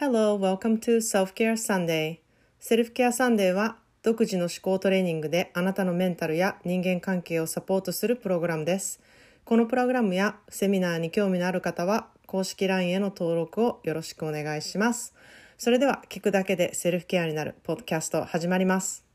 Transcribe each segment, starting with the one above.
Hello, welcome to Self-Care Sunday. セルフケアサンデーは独自の思考トレーニングであなたのメンタルや人間関係をサポートするプログラムです。このプログラムやセミナーに興味のある方は公式 LINE への登録をよろしくお願いします。それでは聞くだけでセルフケアになるポッドキャスト始まります。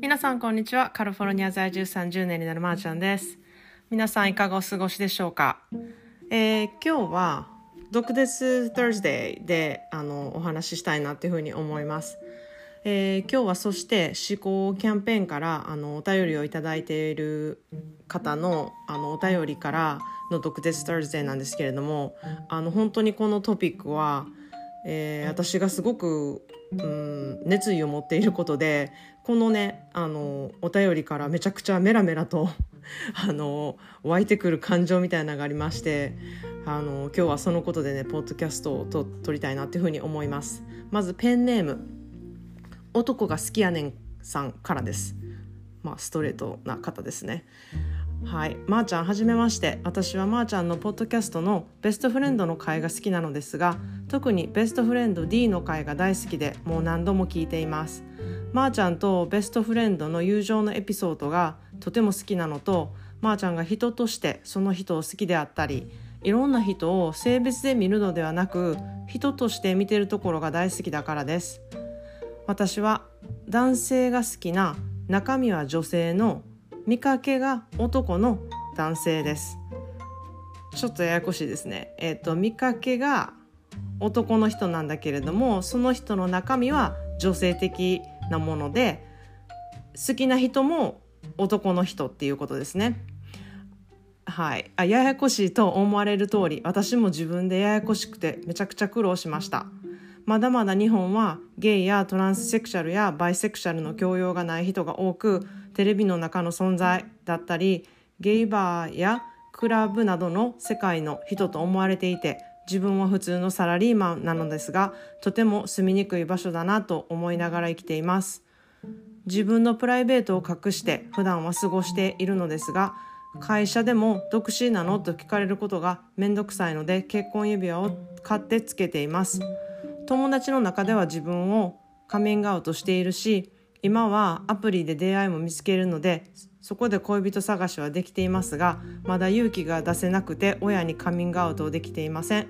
皆さんこんにちは。カリフォルニア在住30年になるまーちゃんです。皆さんいかがお過ごしでしょうか、えー今日は毒舌 Thursday であのお話ししたいなっていうふうに思います。えー今日はそして思考キャンペーンからあのお便りをいただいている方のあのお便りからの毒舌 Thursday なんですけれどもあの本当にこのトピックは、えー私がすごく、うん、熱意を持っていることでこのねあのお便りからめちゃくちゃメラメラと あの湧いてくる感情みたいなのがありましてあの今日はそのことでねポッドキャストをと撮りたいなっていうふうに思います。まずペンネーム男が好きやねんさんからです。まあストレートな方ですねはい、まー、ちゃんはじめまして。私はまーちゃんのポッドキャストのベストフレンドの回が好きなのですが特にベストフレンド D の回が大好きでもう何度も聞いています。まーちゃんとベストフレンドの友情のエピソードがとても好きなのとまーちゃんが人としてその人を好きであったりいろんな人を性別で見るのではなく人として見てるところが大好きだからです。私は男性が好きな中身は女性の見かけが男の男性です。ちょっとややこしいですね。えっ、と見かけが男の人なんだけれどもその人の中身は女性的なもので好きな人も男の人っていうことですね。はい、あややこしいと思われる通り私も自分でややこしくてめちゃくちゃ苦労しました。まだまだ日本はゲイやトランスセクシャルやバイセクシャルの教養がない人が多くテレビの中の存在だったりゲイバーやクラブなどの世界の人と思われていて自分は普通のサラリーマンなのですがとても住みにくい場所だなと思いながら生きています。自分のプライベートを隠して普段は過ごしているのですが会社でも独身なのと聞かれることがめんどくさいので結婚指輪を買ってつけています。友達の中では自分をカミングアウトしているし今はアプリで出会いも見つけるのでそこで恋人探しはできていますがまだ勇気が出せなくて親にカミングアウトできていません。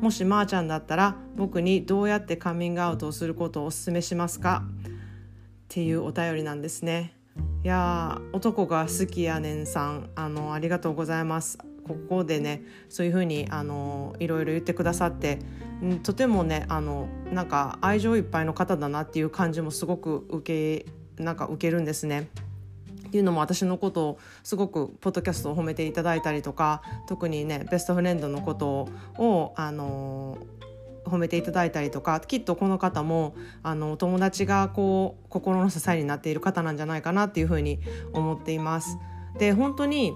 もしまーちゃんだったら僕にどうやってカミングアウトをすることをお勧めしますか？っていうお便りなんですね。いや男が好きやねんさんあのありがとうございます。ここでねそういうふうにあのいろいろ言ってくださってとてもねあのなんか愛情いっぱいの方だなっていう感じもすごく受けなんか受けるんですね。っていうのも私のことをすごくポッドキャストを褒めていただいたりとか特にねベストフレンドのことをあの褒めていただいたりとかきっとこの方もあの友達がこう心の支えになっている方なんじゃないかなっていうふうに思っています。で本当に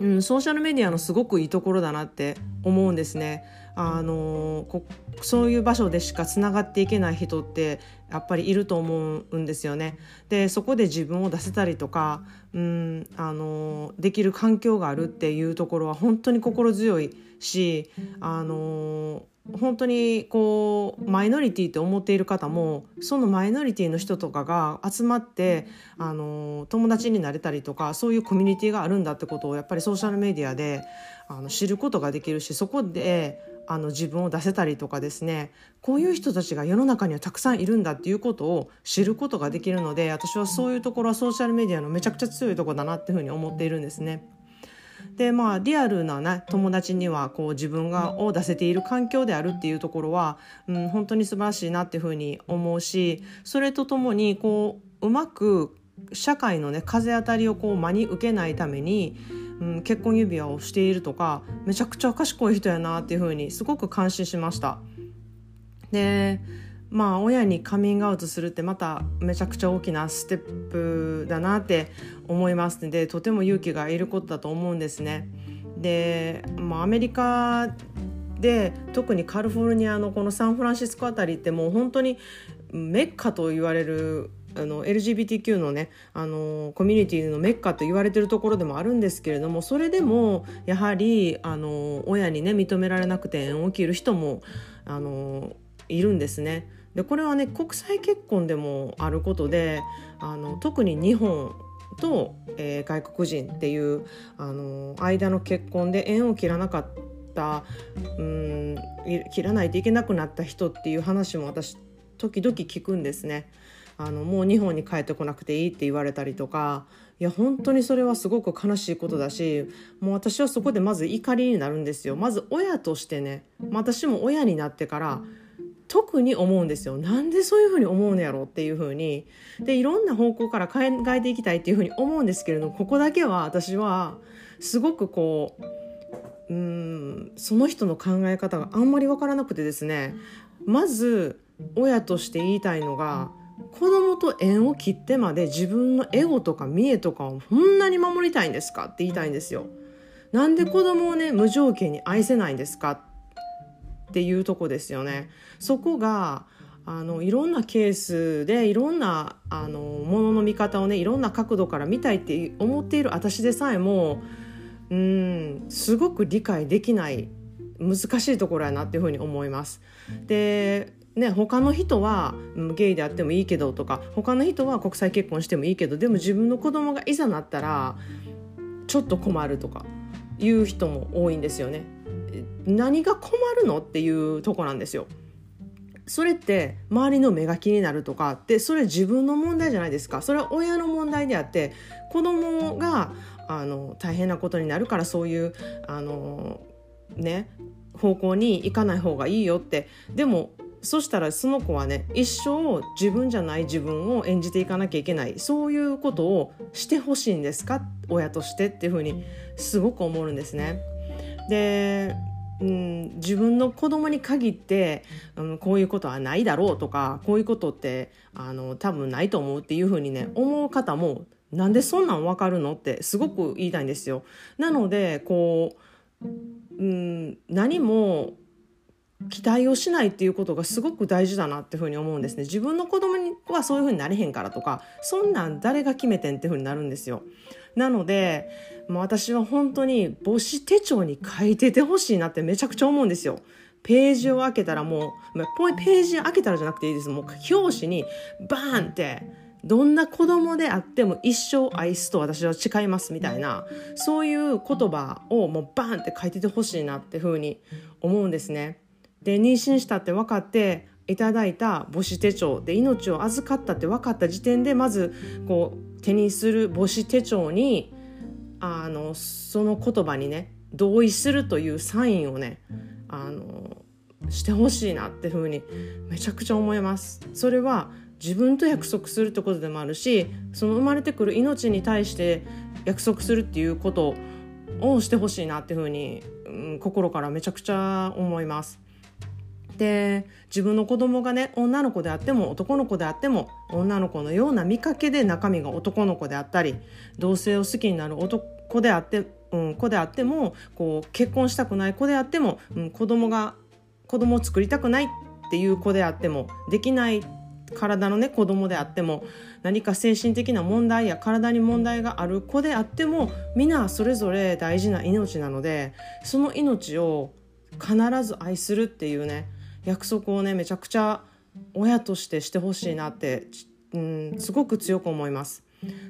うん、ソーシャルメディアのすごくいいところだなって思うんですね。あのこそういう場所でしかつながっていけない人ってやっぱりいると思うんですよね。でそこで自分を出せたりとか、うん、あのできる環境があるっていうところは本当に心強いし、あの本当にこうマイノリティって思っている方もそのマイノリティの人とかが集まってあの友達になれたりとかそういうコミュニティがあるんだってことをやっぱりソーシャルメディアであの知ることができるしそこであの自分を出せたりとかですねこういう人たちが世の中にはたくさんいるんだっていうことを知ることができるので私はそういうところはソーシャルメディアのめちゃくちゃ強いとこだなっていうふうに思っているんですね。でまあリアルなね友達にはこう自分がを出せている環境であるっていうところは、うん、本当に素晴らしいなっていうふうに思うしそれとともにこううまく社会のね風当たりをこう真に受けないために、うん、結婚指輪をしているとかめちゃくちゃ賢い人やなっていうふうにすごく感心しました。でまあ親にカミングアウトするってまためちゃくちゃ大きなステップだなって思いますのでとても勇気がいることだと思うんですね。で、まあ、アメリカで特にカリフォルニアのこのサンフランシスコあたりってもう本当にメッカと言われるあの LGBTQ のねあのコミュニティのメッカと言われてるところでもあるんですけれどもそれでもやはりあの親にね認められなくて縁を切る人もあのいるんですね。でこれはね国際結婚でもあることであの特に日本と、えー、外国人っていうあの間の結婚で縁を切らなかったうん切らないといけなくなった人っていう話も私時々聞くんですね。あのもう日本に帰ってこなくていいって言われたりとかいや本当にそれはすごく悲しいことだしもう私はそこでまず怒りになるんですよまず親としてね私も親になってから特に思うんですよ。なんでそういうふうに思うのやろうっていうふうに。でいろんな方向から考えていきたいっていうふうに思うんですけれどここだけは私はすごくこううんその人の考え方があんまり分からなくてですね。まず親として言いたいのが子供と縁を切ってまで自分のエゴとか見栄とかをこんなに守りたいんですかって言いたいんですよ。なんで子供をね無条件に愛せないんですかっていうとこですよね。そこがあのいろんなケースでいろんなあのものの見方をねいろんな角度から見たいって思っている私でさえもうんすごく理解できない難しいところやなっていうふうに思います。でね、他の人はゲイであってもいいけどとか他の人は国際結婚してもいいけどでも自分の子供がいざなったらちょっと困るとかいう人も多いんですよね。何が困るのっていうとこなんですよ。それって周りの目が気になるとかってそれ自分の問題じゃないですかそれは親の問題であって子供があの大変なことになるからそういうあのね方向に行かない方がいいよってでもそしたらその子はね一生自分じゃない自分を演じていかなきゃいけないそういうことをしてほしいんですか？親としてっていうふうにすごく思うんですね。でうん、自分の子供に限って、うん、こういうことはないだろうとかこういうことってあの多分ないと思うっていうふうにね思う方もなんでそんなん分かるのってすごく言いたいんですよ。なのでこう、うん、何も期待をしないっていうことがすごく大事だなっていうふうに思うんですね。自分の子供にはそういうふうになれへんからとかそんなん誰が決めてんっていうふうになるんですよ。なのでもう私は本当に母子手帳に書いててほしいなってめちゃくちゃ思うんですよ。ページを開けたらもう、ページ開けたらじゃなくていいです。もう表紙にバーンって、どんな子供であっても一生愛すと私は誓いますみたいな、そういう言葉をもうバーンって書いててほしいなってふうに思うんですね。で、妊娠したって分かって、いただいた母子手帳で命を預かったって分かった時点でまずこう手にする母子手帳にあのその言葉にね同意するというサインをねあのしてほしいなっていうふうにめちゃくちゃ思います。それは自分と約束するってことでもあるしその生まれてくる命に対して約束するっていうことをしてほしいなっていうふうに、うん、心からめちゃくちゃ思います。で自分の子供がね女の子であっても男の子であっても女の子のような見かけで中身が男の子であったり同性を好きになる男であって、うん、子であってもこう結婚したくない子であっても、うん、子供が子供を作りたくないっていう子であってもできない体のね子供であっても何か精神的な問題や体に問題がある子であっても皆それぞれ大事な命なのでその命を必ず愛するっていうね約束をねめちゃくちゃ親としてしてほしいなって、うん、すごく強く思います。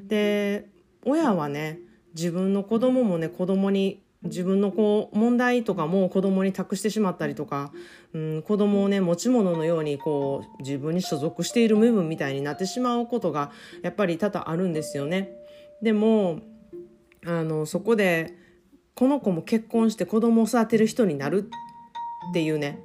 で親はね自分の子供もね子供に自分のこう問題とかも子供に託してしまったりとか、うん、子供をね持ち物のようにこう自分に所属している部分みたいになってしまうことがやっぱり多々あるんですよね。でもあのそこでこの子も結婚して子供を育てる人になるっていうね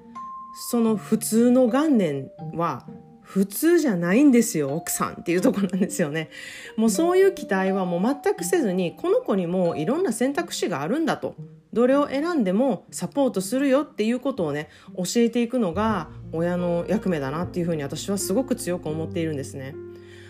その普通の元年は普通じゃないんですよ奥さんっていうとこなんですよねもうそういう期待はもう全くせずにこの子にもいろんな選択肢があるんだとどれを選んでもサポートするよっていうことをね教えていくのが親の役目だなっていうふうに私はすごく強く思っているんですね。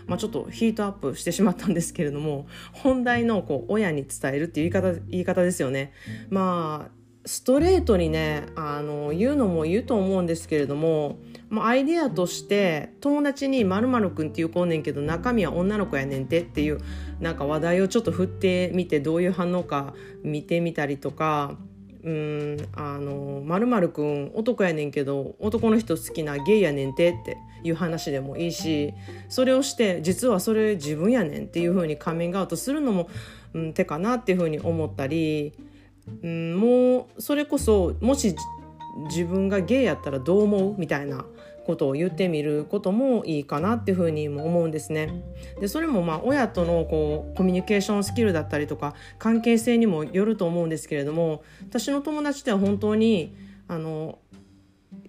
まあ、ちょっとヒートアップしてしまったんですけれども本題のこう親に伝えるっていう言い方言い方ですよね。まあストレートにねあの言うのも言うと思うんですけれども、まあ、アイデアとして友達に「まるくんって言うこんねんけど中身は女の子やねんて」っていうなんか話題をちょっと振ってみてどういう反応か見てみたりとか。うんあのまるくん男やねんけど男の人好きなゲイやねんてっていう話でもいいしそれをして実はそれ自分やねんっていう風にカミングアウトするのも、うん、手かなっていう風に思ったりうん、もうそれこそもし自分がゲイやったらどう思うみたいなことを言ってみることもいいかなっていうふうにも思うんですね。でそれもまあ親とのこうコミュニケーションスキルだったりとか関係性にもよると思うんですけれども私の友達では本当にあの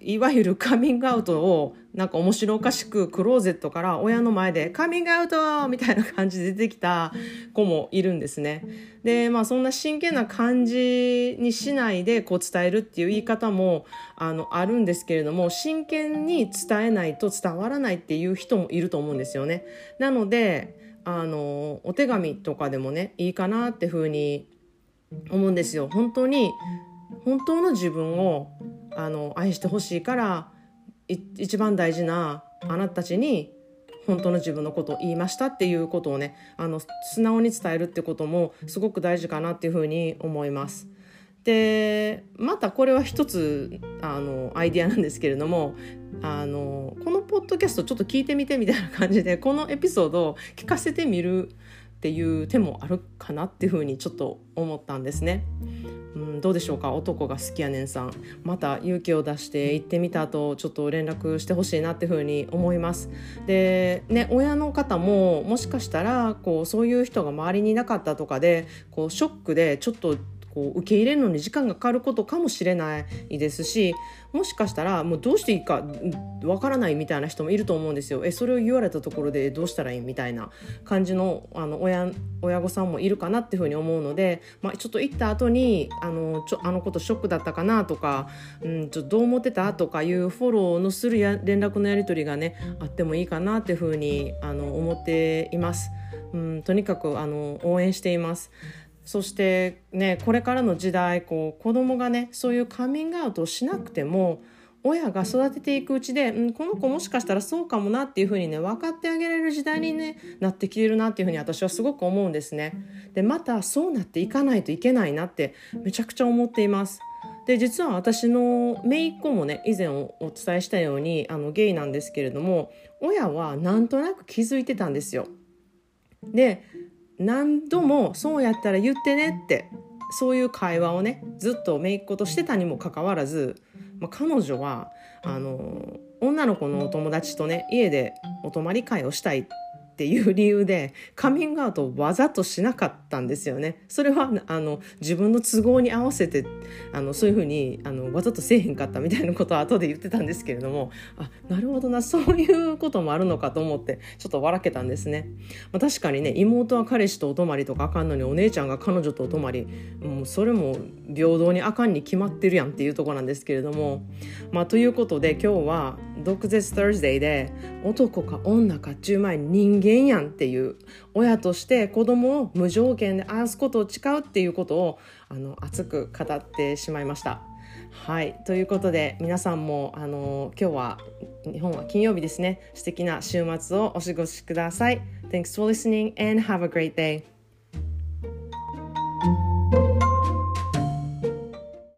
いわゆるカミングアウトをなんか面白おかしくクローゼットから親の前で「カミングアウト!」みたいな感じで出てきた子もいるんですね。でまあそんな真剣な感じにしないでこう伝えるっていう言い方もあのあるんですけれども真剣に伝えないと伝わらないっていう人もいると思うんですよね。なのであのお手紙とかでもねいいかなっていうふうに思うんですよ。本当に本当の自分をあの愛してほしいから一番大事なあなたたちに本当の自分のことを言いましたっていうことをねあの素直に伝えるってこともすごく大事かなっていうふうに思います。でまたこれは一つあのアイディアなんですけれどもあのこのポッドキャストちょっと聞いてみてみたいな感じでこのエピソードを聞かせてみるっていう手もあるかなっていうふうにちょっと思ったんですね。うん、どうでしょうか？男が好きやねんさん。また勇気を出して行ってみた後ちょっと連絡してほしいなっていうふうに思います。でね親の方ももしかしたらこうそういう人が周りにいなかったとかでこうショックでちょっとこう受け入れるのに時間がかかることかもしれないですしもしかしたらもうどうしていいかわからないみたいな人もいると思うんですよ。えそれを言われたところでどうしたらいいみたいな感じのあの親親御さんもいるかなっていうふうに思うので、まあ、ちょっと行った後にあのちょあのことショックだったかなとか、うん、ちょどう思ってたとかいうフォローのするや連絡のやり取りがねあってもいいかなっていうふうにあの思っています。うん、とにかくあの応援しています。そしてねこれからの時代こう子供がねそういうカミングアウトをしなくても親が育てていくうちで、うん、この子もしかしたらそうかもなっていうふうにね分かってあげられる時代にねなってきてるなっていうふうに私はすごく思うんですね。でまたそうなっていかないといけないなってめちゃくちゃ思っています。で実は私の姪っ子もね以前お伝えしたようにあのゲイなんですけれども親はなんとなく気づいてたんですよ。で何度もそうやったら言ってねってそういう会話をねずっと姪っ子としてたにもかかわらず、まあ、彼女はあの女の子のお友達とね家でお泊まり会をしたいっっていう理由でカミングアウトをわざとしなかったんですよね。それはあの自分の都合に合わせてあのそういうふうにあのわざとせえへんかったみたいなことを後で言ってたんですけれどもあなるほどなそういうこともあるのかと思ってちょっと笑けたんですね。まあ、確かにね妹は彼氏とお泊まりとかあかんのにお姉ちゃんが彼女とお泊まりもうそれも平等にあかんに決まってるやんっていうとこなんですけれども。まあ、ということで今日は毒舌 Thursday で男か女かっちゅう前に人間やんっていう親として子供を無条件で愛すことを誓うっていうことをあの熱く語ってしまいました。はいということで皆さんもあの今日は日本は金曜日ですね素敵な週末をお過ごしください。Thanks for listening and have a great day.